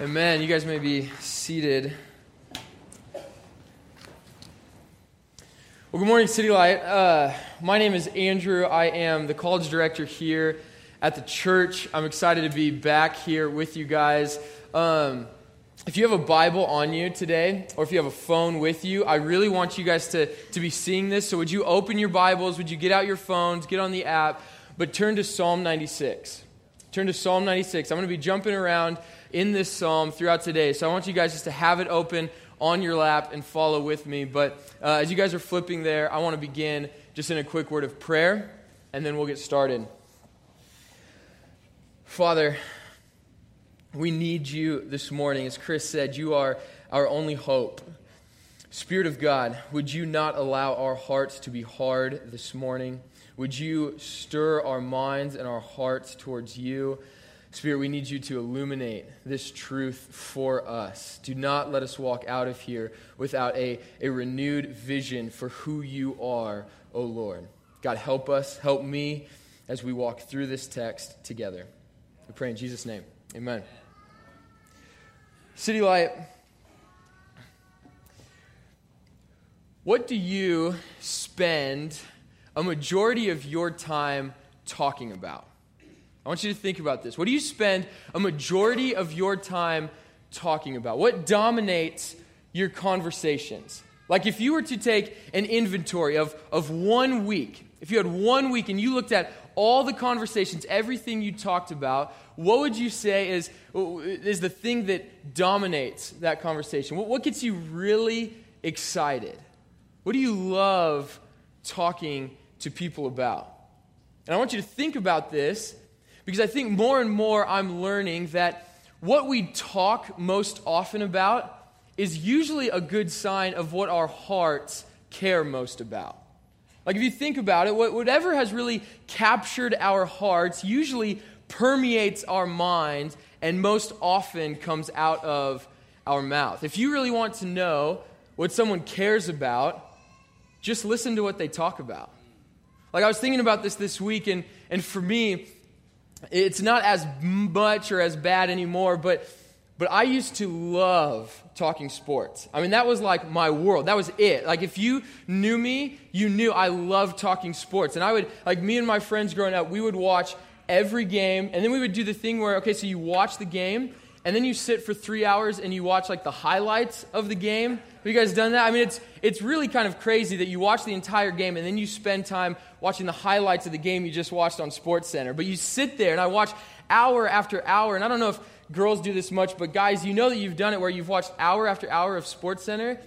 Amen. You guys may be seated. Well, good morning, City Light. Uh, my name is Andrew. I am the college director here at the church. I'm excited to be back here with you guys. Um, if you have a Bible on you today, or if you have a phone with you, I really want you guys to, to be seeing this. So, would you open your Bibles? Would you get out your phones, get on the app, but turn to Psalm 96? Turn to Psalm 96. I'm going to be jumping around in this psalm throughout today. So I want you guys just to have it open on your lap and follow with me. But uh, as you guys are flipping there, I want to begin just in a quick word of prayer, and then we'll get started. Father, we need you this morning. As Chris said, you are our only hope. Spirit of God, would you not allow our hearts to be hard this morning? Would you stir our minds and our hearts towards you? Spirit, we need you to illuminate this truth for us. Do not let us walk out of here without a, a renewed vision for who you are, O Lord. God, help us, help me as we walk through this text together. We pray in Jesus' name. Amen. City Light, what do you spend a majority of your time talking about? I want you to think about this. What do you spend a majority of your time talking about? What dominates your conversations? Like if you were to take an inventory of, of one week, if you had one week and you looked at all the conversations, everything you talked about, what would you say is, is the thing that dominates that conversation? What, what gets you really excited? What do you love talking to people about? And I want you to think about this because I think more and more I'm learning that what we talk most often about is usually a good sign of what our hearts care most about. Like, if you think about it, whatever has really captured our hearts usually permeates our minds and most often comes out of our mouth. If you really want to know what someone cares about, just listen to what they talk about. Like, I was thinking about this this week, and, and for me, it's not as much or as bad anymore, but, but I used to love talking sports. I mean, that was like my world. That was it. Like, if you knew me, you knew I loved talking sports. And I would, like, me and my friends growing up, we would watch every game, and then we would do the thing where, okay, so you watch the game, and then you sit for three hours and you watch, like, the highlights of the game. Have you guys done that? I mean, it's, it's really kind of crazy that you watch the entire game and then you spend time watching the highlights of the game you just watched on Sports Center. But you sit there and I watch hour after hour, and I don't know if girls do this much, but guys, you know that you've done it where you've watched hour after hour of Sports Center.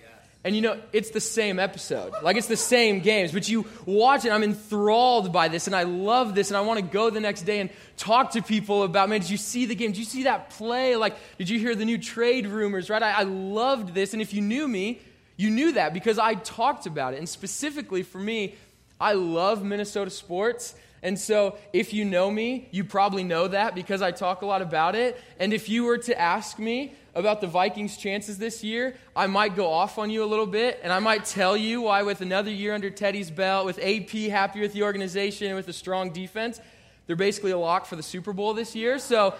And you know, it's the same episode. Like, it's the same games. But you watch it, I'm enthralled by this, and I love this, and I want to go the next day and talk to people about, man, did you see the game? Did you see that play? Like, did you hear the new trade rumors, right? I, I loved this. And if you knew me, you knew that because I talked about it. And specifically for me, I love Minnesota sports. And so, if you know me, you probably know that because I talk a lot about it. And if you were to ask me about the Vikings' chances this year, I might go off on you a little bit. And I might tell you why, with another year under Teddy's belt, with AP happy with the organization, and with a strong defense, they're basically a lock for the Super Bowl this year. So,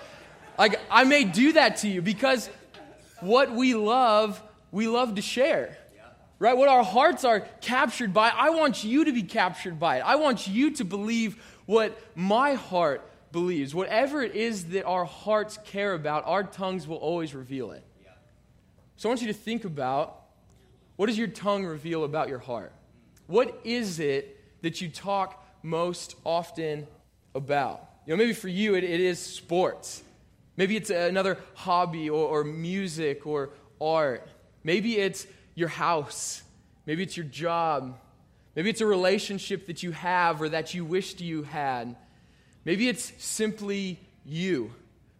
like, I may do that to you because what we love, we love to share right? What our hearts are captured by, I want you to be captured by it. I want you to believe what my heart believes. Whatever it is that our hearts care about, our tongues will always reveal it. So I want you to think about what does your tongue reveal about your heart? What is it that you talk most often about? You know, maybe for you it, it is sports. Maybe it's another hobby or, or music or art. Maybe it's your house. Maybe it's your job. Maybe it's a relationship that you have or that you wished you had. Maybe it's simply you,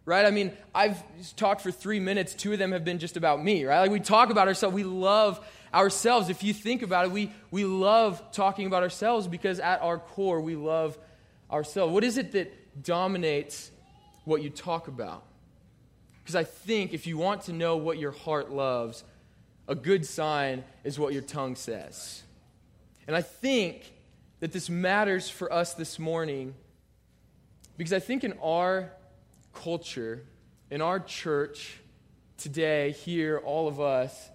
right? I mean, I've talked for three minutes. Two of them have been just about me, right? Like we talk about ourselves. We love ourselves. If you think about it, we, we love talking about ourselves because at our core, we love ourselves. What is it that dominates what you talk about? Because I think if you want to know what your heart loves, a good sign is what your tongue says. And I think that this matters for us this morning because I think in our culture, in our church, today, here, all of us,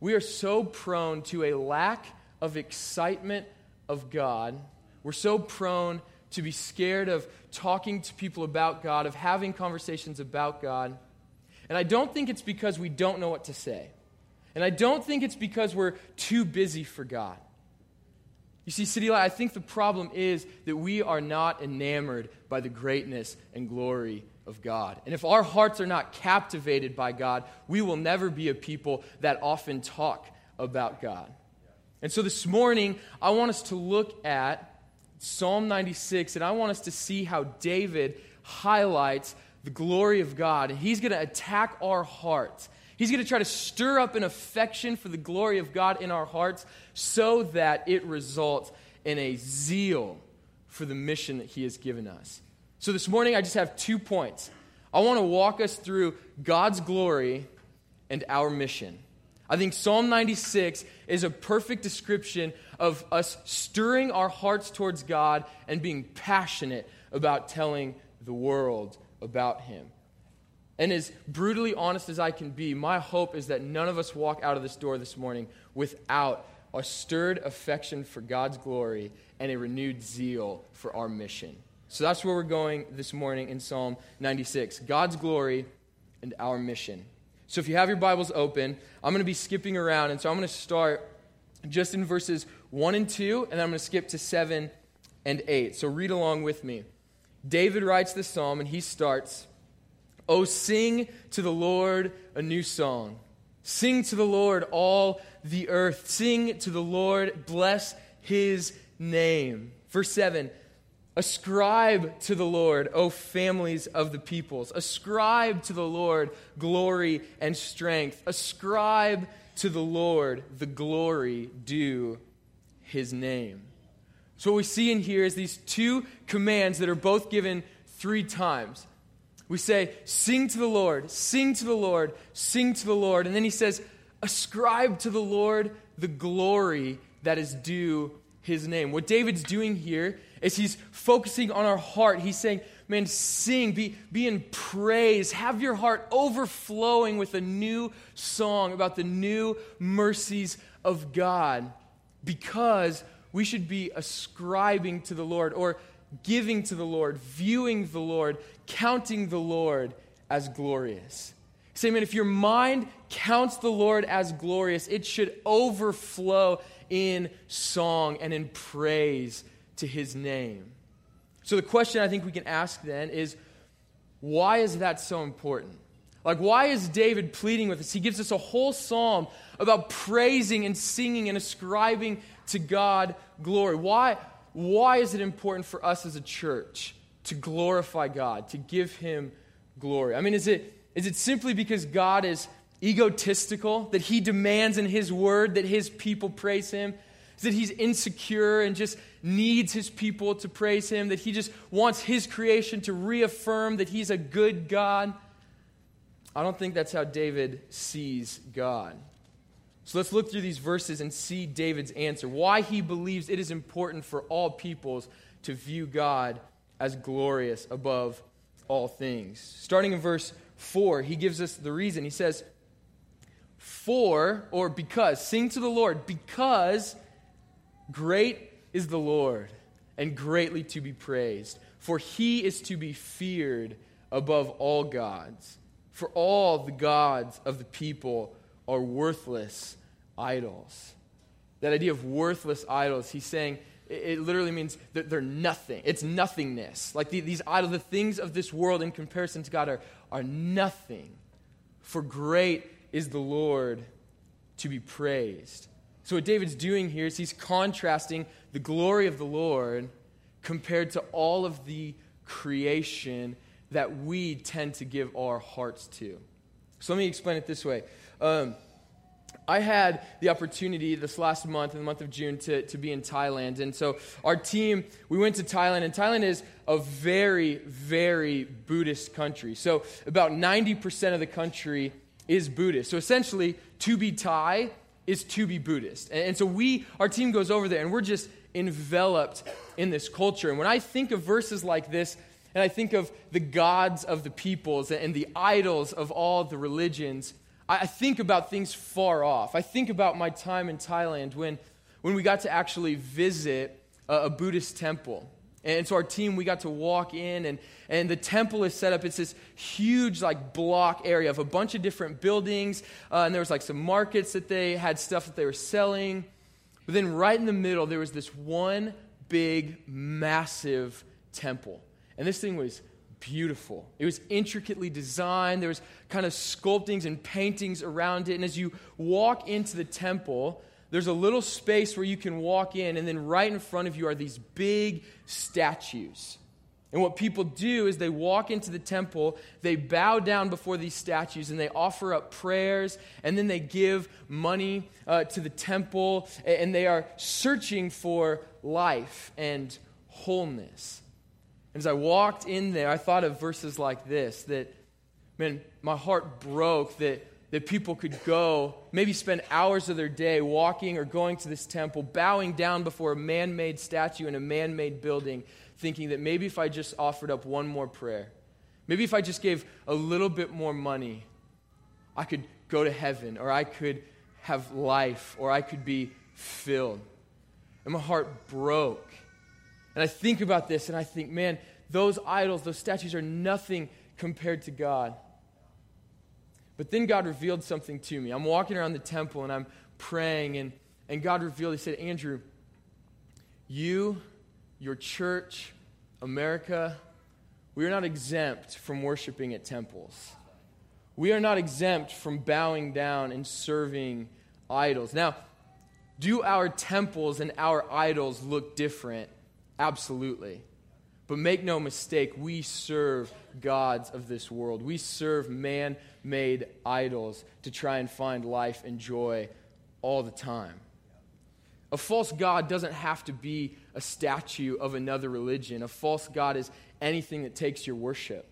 we are so prone to a lack of excitement of God. We're so prone to be scared of talking to people about God, of having conversations about God. And I don't think it's because we don't know what to say. And I don't think it's because we're too busy for God. You see, City Light, I think the problem is that we are not enamored by the greatness and glory of God. And if our hearts are not captivated by God, we will never be a people that often talk about God. And so this morning, I want us to look at Psalm 96, and I want us to see how David highlights the glory of God. And he's going to attack our hearts. He's going to try to stir up an affection for the glory of God in our hearts so that it results in a zeal for the mission that he has given us. So this morning, I just have two points. I want to walk us through God's glory and our mission. I think Psalm 96 is a perfect description of us stirring our hearts towards God and being passionate about telling the world about Him. And as brutally honest as I can be, my hope is that none of us walk out of this door this morning without a stirred affection for God's glory and a renewed zeal for our mission. So that's where we're going this morning in Psalm 96 God's glory and our mission. So if you have your Bibles open, I'm going to be skipping around, and so I'm going to start just in verses 1 and 2, and then I'm going to skip to 7 and 8. So read along with me. David writes this psalm, and he starts, Oh, sing to the Lord a new song. Sing to the Lord all the earth. Sing to the Lord, bless his name. Verse 7 Ascribe to the Lord, O families of the peoples. Ascribe to the Lord glory and strength. Ascribe to the Lord the glory due his name. So, what we see in here is these two commands that are both given three times. We say, Sing to the Lord, sing to the Lord, sing to the Lord. And then he says, Ascribe to the Lord the glory that is due his name. What David's doing here is he's focusing on our heart. He's saying, man, sing, be, be in praise, have your heart overflowing with a new song about the new mercies of God because we should be ascribing to the Lord or giving to the Lord, viewing the Lord, counting the Lord as glorious. Say, man, if your mind counts the Lord as glorious, it should overflow in song and in praise to his name. So the question I think we can ask then is why is that so important? Like, why is David pleading with us? He gives us a whole psalm about praising and singing and ascribing to God glory. Why, why is it important for us as a church to glorify God, to give Him glory? I mean, is it, is it simply because God is egotistical, that He demands in His word that His people praise Him? Is that He's insecure and just needs his people to praise him, that he just wants his creation to reaffirm that he's a good God. I don't think that's how David sees God. So let's look through these verses and see David's answer. Why he believes it is important for all peoples to view God as glorious above all things. Starting in verse 4, he gives us the reason. He says, For, or because, sing to the Lord, because great is the Lord, and greatly to be praised. For he is to be feared above all gods. For all the gods of the people are worthless idols. That idea of worthless idols, he's saying it literally means that they're nothing. It's nothingness. Like the, these idols, the things of this world in comparison to God are, are nothing. For great is the Lord to be praised. So, what David's doing here is he's contrasting the glory of the Lord compared to all of the creation that we tend to give our hearts to. So, let me explain it this way. Um, I had the opportunity this last month, in the month of June, to, to be in Thailand. And so our team, we went to Thailand, and Thailand is a very, very Buddhist country. So about 90% of the country is Buddhist. So essentially, to be Thai is to be Buddhist. And, and so we, our team goes over there and we're just enveloped in this culture. And when I think of verses like this, and I think of the gods of the peoples and the idols of all the religions, I think about things far off. I think about my time in Thailand when, when we got to actually visit a, a Buddhist temple. And so our team, we got to walk in, and, and the temple is set up. It's this huge, like, block area of a bunch of different buildings. Uh, and there was, like, some markets that they had stuff that they were selling. But then right in the middle, there was this one big, massive temple. And this thing was beautiful. It was intricately designed. There was kind of sculptings and paintings around it. And as you walk into the temple, there's a little space where you can walk in, and then right in front of you are these big statues. And what people do is they walk into the temple, they bow down before these statues, and they offer up prayers, and then they give money uh, to the temple, and they are searching for life and wholeness. And as I walked in there, I thought of verses like this that, man, my heart broke that, that people could go, maybe spend hours of their day walking or going to this temple, bowing down before a man made statue in a man made building, thinking that maybe if I just offered up one more prayer, maybe if I just gave a little bit more money, I could go to heaven, or I could have life, or I could be filled. And my heart broke and I think about this and I think, man, those idols, those statues are nothing compared to God. But then God revealed something to me. I'm walking around the temple and I'm praying, and, and God revealed, He said, Andrew, you, your church, America, we are not exempt from worshiping at temples. We are not exempt from bowing down and serving idols. Now, do our temples and our idols look different? Absolutely. But make no mistake, we serve gods of this world. We serve man made idols to try and find life and joy all the time. A false God doesn't have to be a statue of another religion. A false God is anything that takes your worship.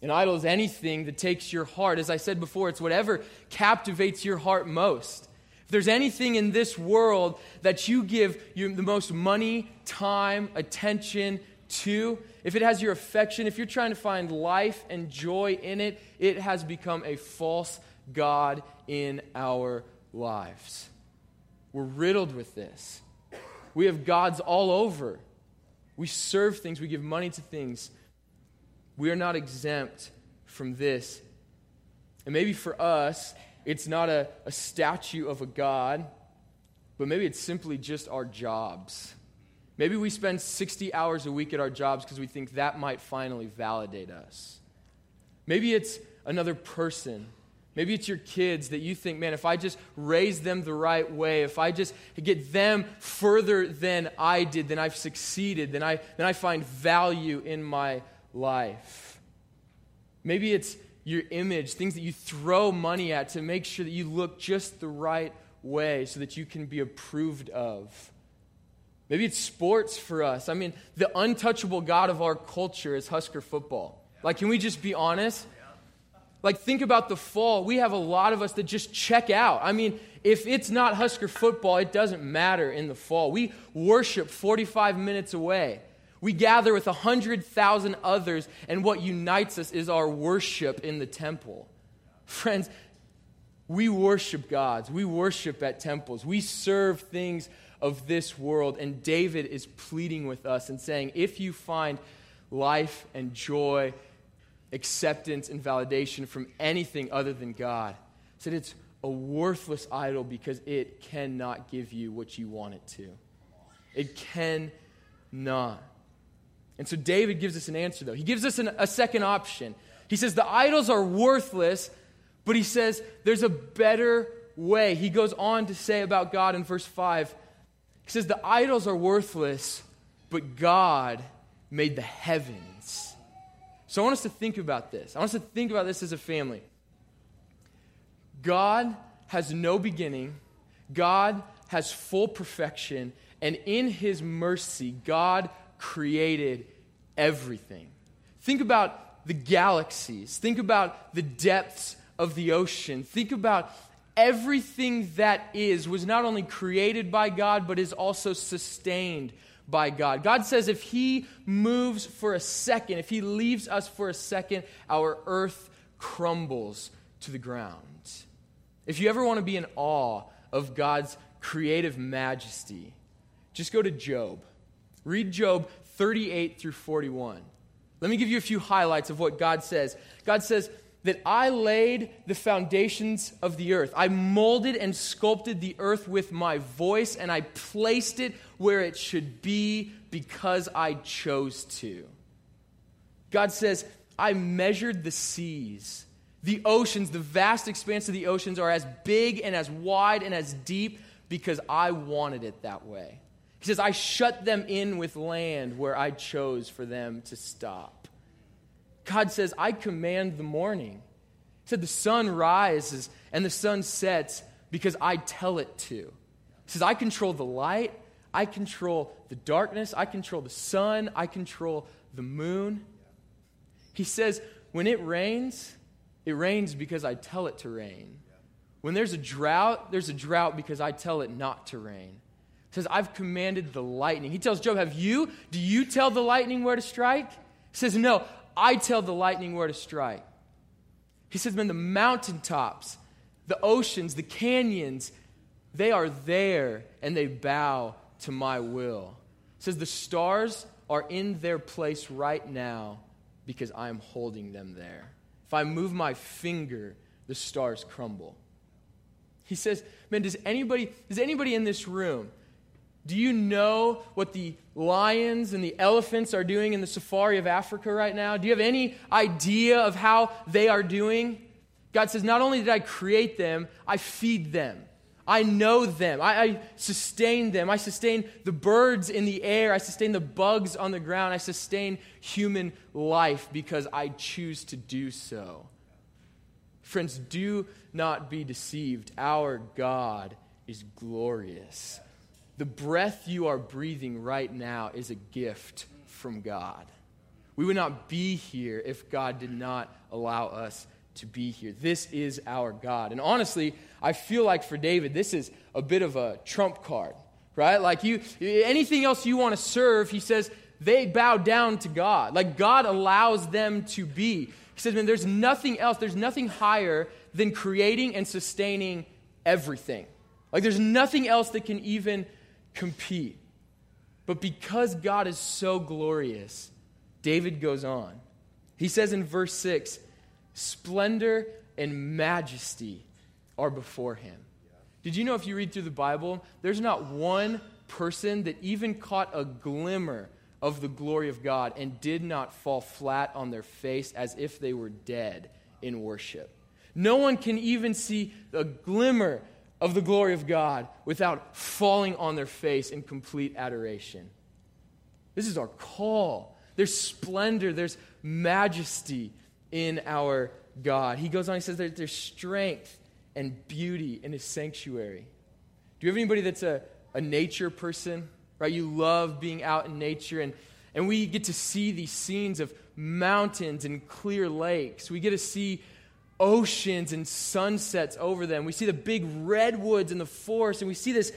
An idol is anything that takes your heart. As I said before, it's whatever captivates your heart most there's anything in this world that you give the most money, time, attention to, if it has your affection, if you're trying to find life and joy in it, it has become a false God in our lives. We're riddled with this. We have gods all over. We serve things, we give money to things. We are not exempt from this. And maybe for us, it's not a, a statue of a God, but maybe it's simply just our jobs. Maybe we spend 60 hours a week at our jobs because we think that might finally validate us. Maybe it's another person. Maybe it's your kids that you think, man, if I just raise them the right way, if I just get them further than I did, then I've succeeded, then I, then I find value in my life. Maybe it's your image, things that you throw money at to make sure that you look just the right way so that you can be approved of. Maybe it's sports for us. I mean, the untouchable God of our culture is Husker football. Like, can we just be honest? Like, think about the fall. We have a lot of us that just check out. I mean, if it's not Husker football, it doesn't matter in the fall. We worship 45 minutes away. We gather with 100,000 others, and what unites us is our worship in the temple. Friends, we worship gods. We worship at temples. We serve things of this world. And David is pleading with us and saying, if you find life and joy, acceptance and validation from anything other than God, said it's a worthless idol because it cannot give you what you want it to. It cannot. And so David gives us an answer, though. He gives us an, a second option. He says, The idols are worthless, but he says, There's a better way. He goes on to say about God in verse 5 He says, The idols are worthless, but God made the heavens. So I want us to think about this. I want us to think about this as a family. God has no beginning, God has full perfection, and in his mercy, God created everything. Think about the galaxies. Think about the depths of the ocean. Think about everything that is was not only created by God, but is also sustained by God. God says if He moves for a second, if He leaves us for a second, our earth crumbles to the ground. If you ever want to be in awe of God's creative majesty, just go to Job. Read Job 38 through 41. Let me give you a few highlights of what God says. God says, that I laid the foundations of the earth. I molded and sculpted the earth with my voice, and I placed it where it should be because I chose to. God says, I measured the seas. The oceans, the vast expanse of the oceans, are as big and as wide and as deep because I wanted it that way. He says, I shut them in with land where I chose for them to stop. God says, I command the morning. He said, the sun rises and the sun sets because I tell it to. He says, I control the light, I control the darkness, I control the sun, I control the moon. He says, when it rains, it rains because I tell it to rain. When there's a drought, there's a drought because I tell it not to rain says, I've commanded the lightning. He tells Job, Have you? Do you tell the lightning where to strike? He says, No, I tell the lightning where to strike. He says, Man, the mountaintops, the oceans, the canyons, they are there and they bow to my will. He says, The stars are in their place right now because I am holding them there. If I move my finger, the stars crumble. He says, Man, does anybody, does anybody in this room, do you know what the lions and the elephants are doing in the safari of Africa right now? Do you have any idea of how they are doing? God says, Not only did I create them, I feed them. I know them. I, I, sustain them. I sustain the birds in the air. I sustain the bugs on the ground. I sustain human life because I choose to do so. Friends, do not be deceived. Our God is glorious. The breath you are breathing right now is a gift from God. We would not be here if God did not allow us to be here. This is our God. And honestly, I feel like for David, this is a bit of a trump card, right? Like you anything else you want to serve, he says they bow down to God. Like God allows them to be. He says, man, there's nothing else, there's nothing higher than creating and sustaining everything. Like there's nothing else that can even compete. But because God is so glorious, David goes on. He says in verse 6 splendor and majesty are before him. Did you know if you read through the Bible, there's not one person that even caught a glimmer of the glory of God and did not fall flat on their face as if they were dead in worship? No one can even see a glimmer of the glory of God without falling on their face in complete adoration. This is our call. There's splendor, there's majesty in our God. He goes on, he says there's strength and beauty in his sanctuary. Do you have anybody that's a, a nature person? Right? You love being out in nature, and, and we get to see these scenes of mountains and clear lakes. We get to see oceans and sunsets over them. We see the big redwoods in the forest, and we see this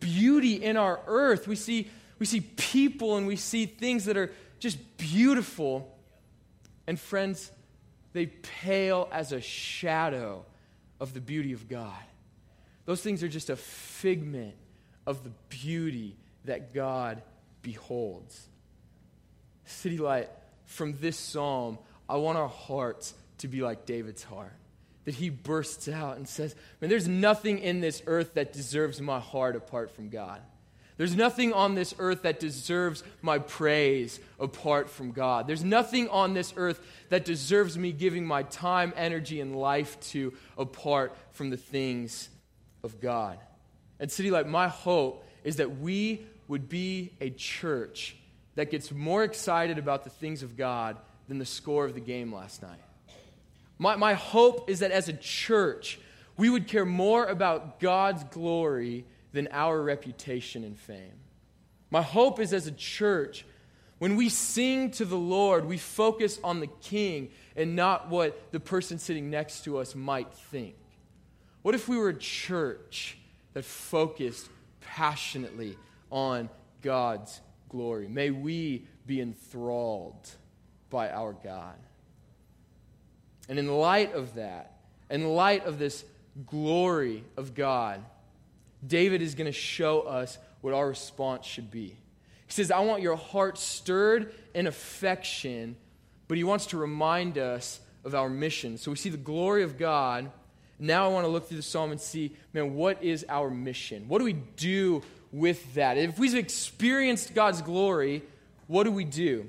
beauty in our earth. We see, we see people and we see things that are just beautiful. And friends, they pale as a shadow of the beauty of God. Those things are just a figment of the beauty that God beholds. City Light, from this psalm, I want our hearts to be like David's heart. That he bursts out and says, Man, there's nothing in this earth that deserves my heart apart from God. There's nothing on this earth that deserves my praise apart from God. There's nothing on this earth that deserves me giving my time, energy, and life to apart from the things of God. And City Light, my hope is that we would be a church that gets more excited about the things of God than the score of the game last night. My, my hope is that as a church, we would care more about God's glory than our reputation and fame. My hope is as a church, when we sing to the Lord, we focus on the King and not what the person sitting next to us might think. What if we were a church that focused passionately on God's glory. May we be enthralled by our God. And in light of that, in light of this glory of God, David is going to show us what our response should be. He says, I want your heart stirred in affection, but he wants to remind us of our mission. So we see the glory of God. Now I want to look through the psalm and see, man, what is our mission? What do we do with that? If we've experienced God's glory, what do we do?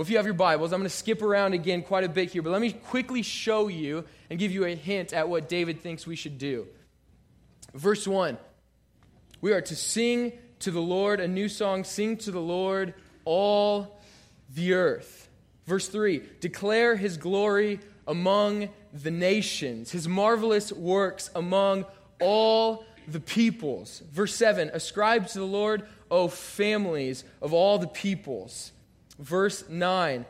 Well, if you have your Bibles, I'm going to skip around again quite a bit here, but let me quickly show you and give you a hint at what David thinks we should do. Verse 1 We are to sing to the Lord a new song, sing to the Lord all the earth. Verse 3 Declare his glory among the nations, his marvelous works among all the peoples. Verse 7 Ascribe to the Lord, O families of all the peoples. Verse 9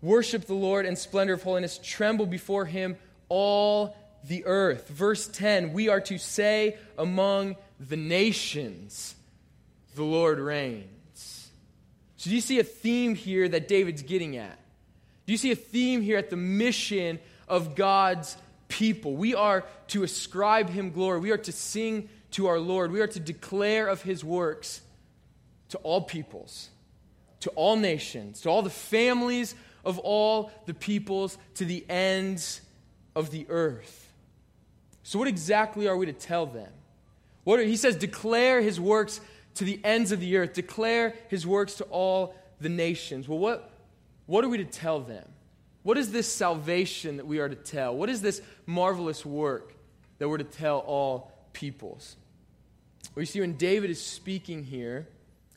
Worship the Lord in splendor of holiness, tremble before him, all the earth. Verse 10 We are to say among the nations, the Lord reigns. So, do you see a theme here that David's getting at? Do you see a theme here at the mission of God's people? We are to ascribe him glory. We are to sing to our Lord. We are to declare of his works to all peoples, to all nations, to all the families of all the peoples, to the ends of the earth. So, what exactly are we to tell them? What are, he says, declare his works to the ends of the earth, declare his works to all the nations. Well, what, what are we to tell them? What is this salvation that we are to tell? What is this marvelous work that we're to tell all peoples? Well, you see, when David is speaking here,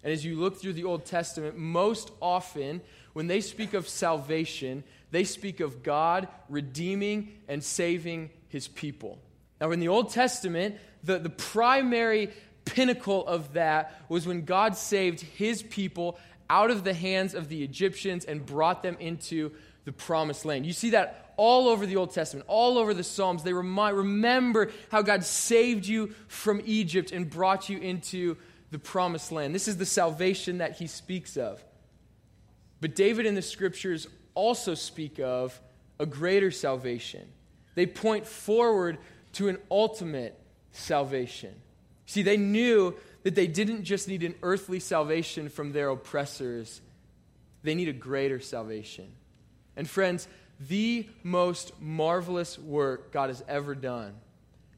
and as you look through the Old Testament, most often when they speak of salvation, they speak of God redeeming and saving his people. Now, in the Old Testament, the, the primary pinnacle of that was when God saved his people out of the hands of the Egyptians and brought them into the promised land. You see that all over the Old Testament, all over the Psalms. They remind, remember how God saved you from Egypt and brought you into the promised land. This is the salvation that he speaks of. But David and the scriptures also speak of a greater salvation. They point forward to an ultimate salvation. See, they knew that they didn't just need an earthly salvation from their oppressors, they need a greater salvation. And, friends, the most marvelous work God has ever done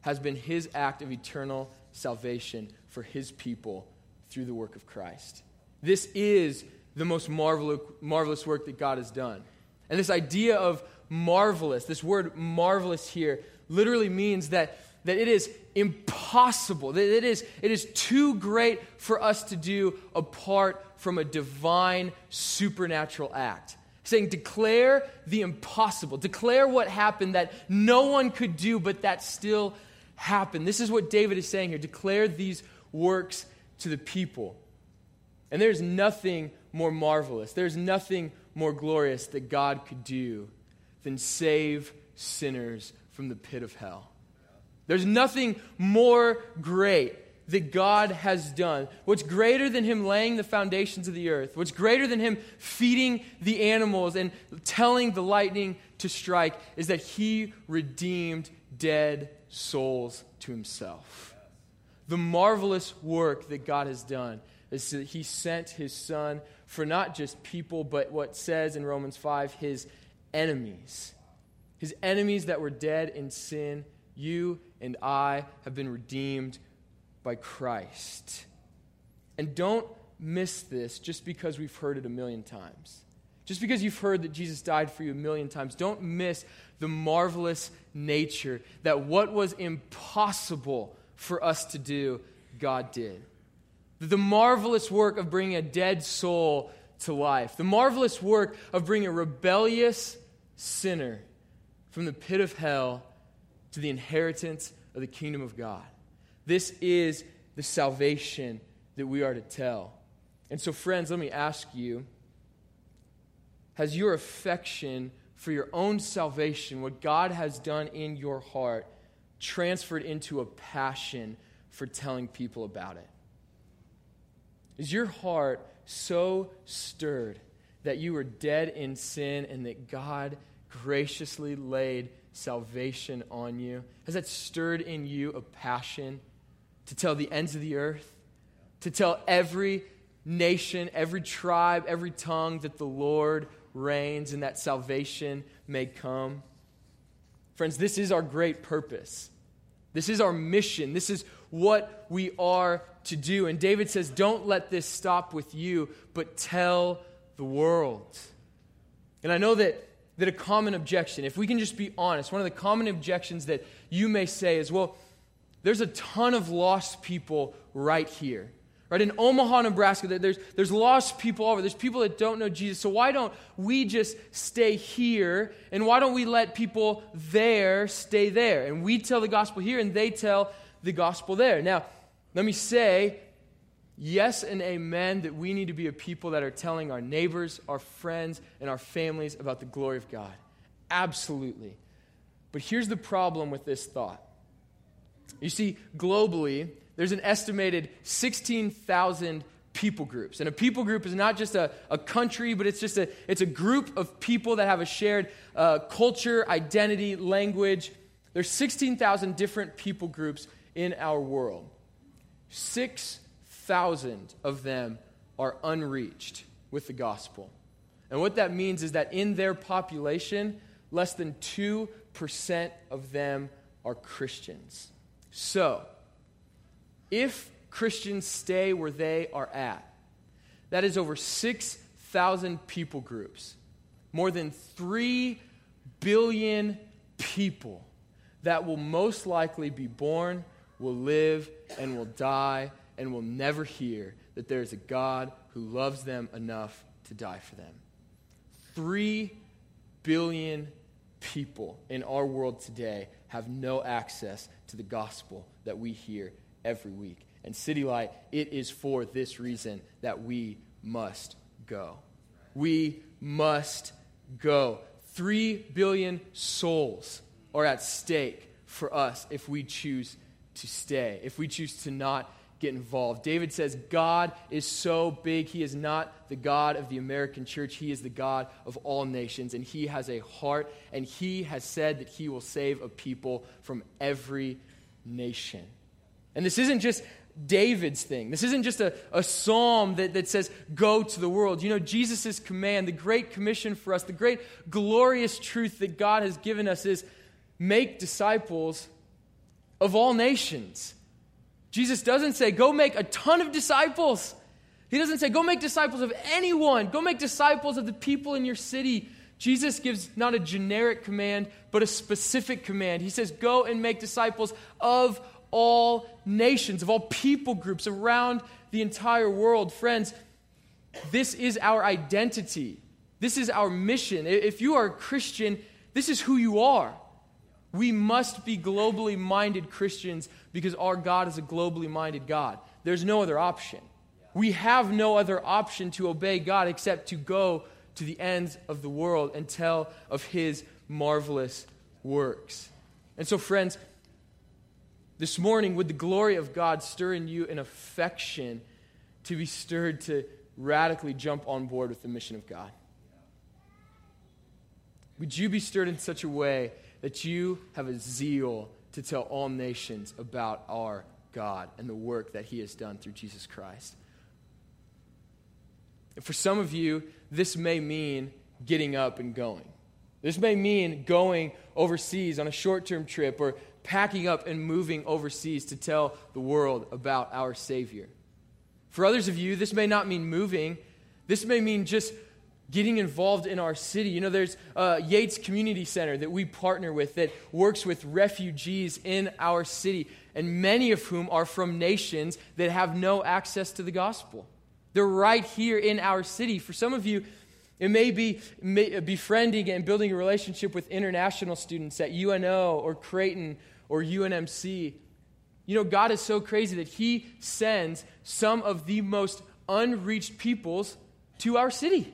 has been his act of eternal salvation for his people through the work of Christ. This is the most marvelous, marvelous work that God has done. And this idea of marvelous, this word marvelous here, literally means that, that it is impossible, that it is, it is too great for us to do apart from a divine supernatural act. Saying, declare the impossible. Declare what happened that no one could do, but that still happened. This is what David is saying here. Declare these works to the people. And there's nothing more marvelous, there's nothing more glorious that God could do than save sinners from the pit of hell. There's nothing more great that God has done. What's greater than Him laying the foundations of the earth? What's greater than Him feeding the animals and telling the lightning to strike is that He redeemed dead souls to Himself. The marvelous work that God has done is that He sent His Son for not just people, but what says in Romans 5, His enemies his enemies that were dead in sin, you and I have been redeemed by Christ. And don't miss this just because we've heard it a million times. Just because you've heard that Jesus died for you a million times, don't miss the marvelous nature that what was impossible for us to do, God did. The marvelous work of bringing a dead soul to life, the marvelous work of bringing a rebellious sinner from the pit of hell to the inheritance of the kingdom of God. This is the salvation that we are to tell. And so, friends, let me ask you Has your affection for your own salvation, what God has done in your heart, transferred into a passion for telling people about it? Is your heart so stirred that you were dead in sin and that God graciously laid salvation on you? Has that stirred in you a passion to tell the ends of the earth, to tell every nation, every tribe, every tongue that the Lord reigns and that salvation may come? Friends, this is our great purpose. This is our mission. This is what we are to do. And David says, Don't let this stop with you, but tell the world. And I know that, that a common objection, if we can just be honest, one of the common objections that you may say is, Well, there's a ton of lost people right here. Right? In Omaha, Nebraska, there's, there's lost people over. There's people that don't know Jesus. So why don't we just stay here? And why don't we let people there stay there? And we tell the gospel here and they tell the gospel there. Now, let me say, yes and amen, that we need to be a people that are telling our neighbors, our friends, and our families about the glory of God. Absolutely. But here's the problem with this thought. You see, globally, there's an estimated 16,000 people groups. And a people group is not just a, a country, but it's just a, it's a group of people that have a shared uh, culture, identity, language. There's 16,000 different people groups in our world. 6,000 of them are unreached with the gospel. And what that means is that in their population, less than 2% of them are Christians. So, if Christians stay where they are at, that is over 6,000 people groups, more than 3 billion people that will most likely be born, will live, and will die, and will never hear that there is a God who loves them enough to die for them. 3 billion people in our world today have no access to the gospel that we hear every week. And City Light, it is for this reason that we must go. We must go. Three billion souls are at stake for us if we choose to stay, if we choose to not get involved. David says, God is so big. He is not the God of the American church. He is the God of all nations, and He has a heart, and He has said that He will save a people from every nation. And this isn't just David's thing. This isn't just a, a psalm that, that says, go to the world. You know, Jesus' command, the great commission for us, the great glorious truth that God has given us is make disciples of all nations. Jesus doesn't say, go make a ton of disciples. He doesn't say, go make disciples of anyone. Go make disciples of the people in your city. Jesus gives not a generic command, but a specific command. He says, go and make disciples of all nations, of all people groups around the entire world. Friends, this is our identity. This is our mission. If you are a Christian, this is who you are. We must be globally minded Christians because our God is a globally minded God. There's no other option. We have no other option to obey God except to go to the ends of the world and tell of His marvelous works. And so, friends, this morning, would the glory of God stir in you an affection to be stirred to radically jump on board with the mission of God? Would you be stirred in such a way that you have a zeal to tell all nations about our God and the work that He has done through Jesus Christ? And for some of you, this may mean getting up and going. This may mean going overseas on a short term trip or packing up and moving overseas to tell the world about our Savior. For others of you, this may not mean moving, this may mean just getting involved in our city. You know, there's a Yates Community Center that we partner with that works with refugees in our city, and many of whom are from nations that have no access to the gospel. They're right here in our city. For some of you, it may be uh, befriending and building a relationship with international students at UNO or Creighton or UNMC. You know, God is so crazy that He sends some of the most unreached peoples to our city.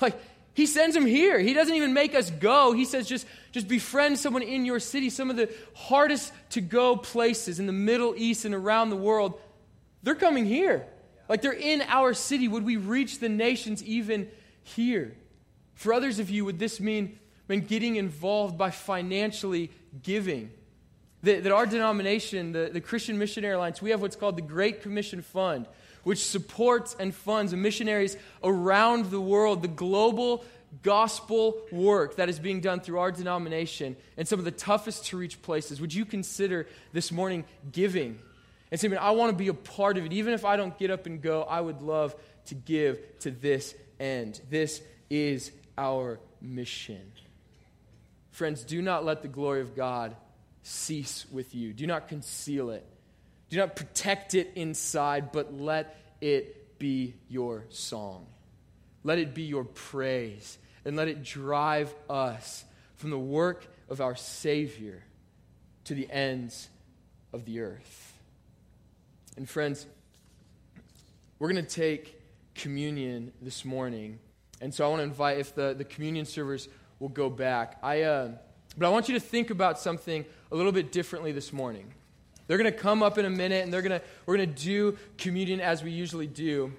Like, He sends them here. He doesn't even make us go. He says, just, just befriend someone in your city. Some of the hardest to go places in the Middle East and around the world, they're coming here. Like they're in our city. Would we reach the nations even here? For others of you, would this mean, mean getting involved by financially giving? That, that our denomination, the, the Christian Missionary Alliance, we have what's called the Great Commission Fund, which supports and funds missionaries around the world, the global gospel work that is being done through our denomination in some of the toughest to reach places. Would you consider this morning giving? And say, I want to be a part of it. Even if I don't get up and go, I would love to give to this end. This is our mission. Friends, do not let the glory of God cease with you. Do not conceal it. Do not protect it inside, but let it be your song. Let it be your praise, and let it drive us from the work of our Savior to the ends of the earth. And, friends, we're going to take communion this morning. And so I want to invite, if the, the communion servers will go back, I, uh, but I want you to think about something a little bit differently this morning. They're going to come up in a minute and they're going to, we're going to do communion as we usually do.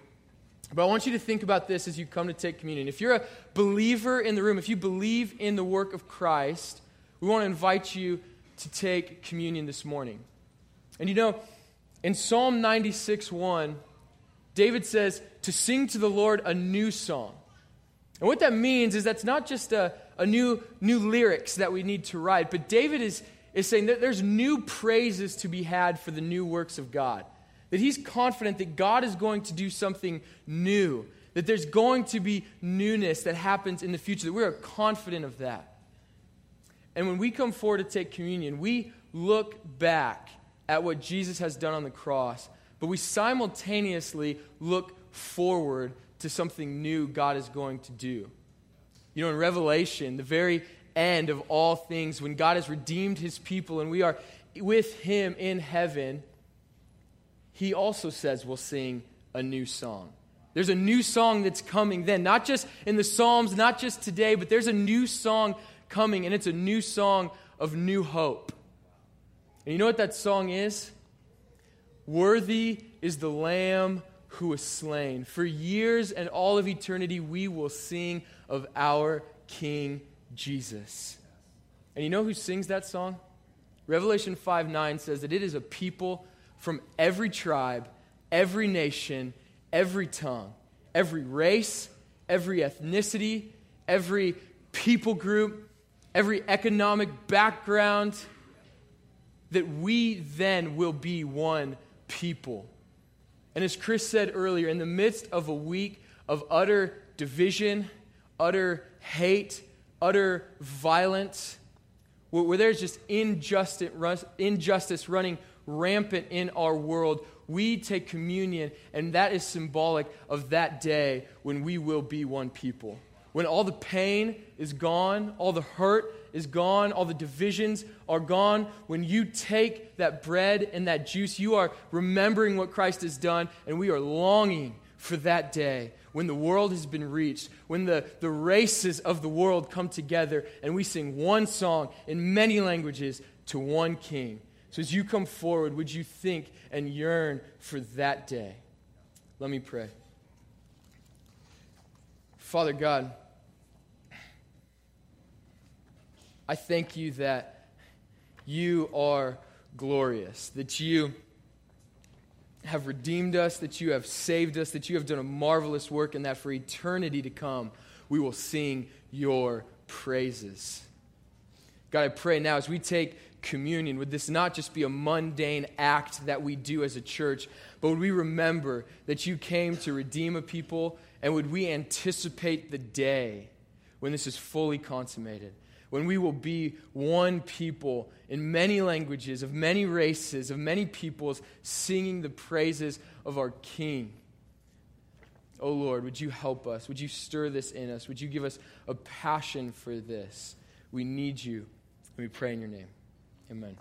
But I want you to think about this as you come to take communion. If you're a believer in the room, if you believe in the work of Christ, we want to invite you to take communion this morning. And you know, in Psalm 96 1, David says to sing to the Lord a new song. And what that means is that's not just a, a new, new lyrics that we need to write, but David is, is saying that there's new praises to be had for the new works of God. That he's confident that God is going to do something new, that there's going to be newness that happens in the future, that we are confident of that. And when we come forward to take communion, we look back at what Jesus has done on the cross, but we simultaneously look forward to something new God is going to do. You know, in Revelation, the very end of all things, when God has redeemed his people and we are with him in heaven, he also says we'll sing a new song. There's a new song that's coming then, not just in the Psalms, not just today, but there's a new song coming, and it's a new song of new hope. And you know what that song is? Worthy is the Lamb who was slain. For years and all of eternity, we will sing of our King Jesus. And you know who sings that song? Revelation 5 9 says that it is a people from every tribe, every nation, every tongue, every race, every ethnicity, every people group, every economic background, that we then will be one people. And as Chris said earlier, in the midst of a week of utter division, utter hate, utter violence, where there's just injustice, injustice running rampant in our world, we take communion, and that is symbolic of that day when we will be one people. When all the pain is gone, all the hurt is gone, all the divisions are gone. When you take that bread and that juice, you are remembering what Christ has done, and we are longing for that day when the world has been reached, when the, the races of the world come together, and we sing one song in many languages to one King. So as you come forward, would you think and yearn for that day? Let me pray. Father God, I thank you that you are glorious, that you have redeemed us, that you have saved us, that you have done a marvelous work, and that for eternity to come, we will sing your praises. God, I pray now as we take communion, would this not just be a mundane act that we do as a church, but would we remember that you came to redeem a people, and would we anticipate the day when this is fully consummated? When we will be one people in many languages, of many races, of many peoples, singing the praises of our King. Oh Lord, would you help us? Would you stir this in us? Would you give us a passion for this? We need you. And we pray in your name. Amen.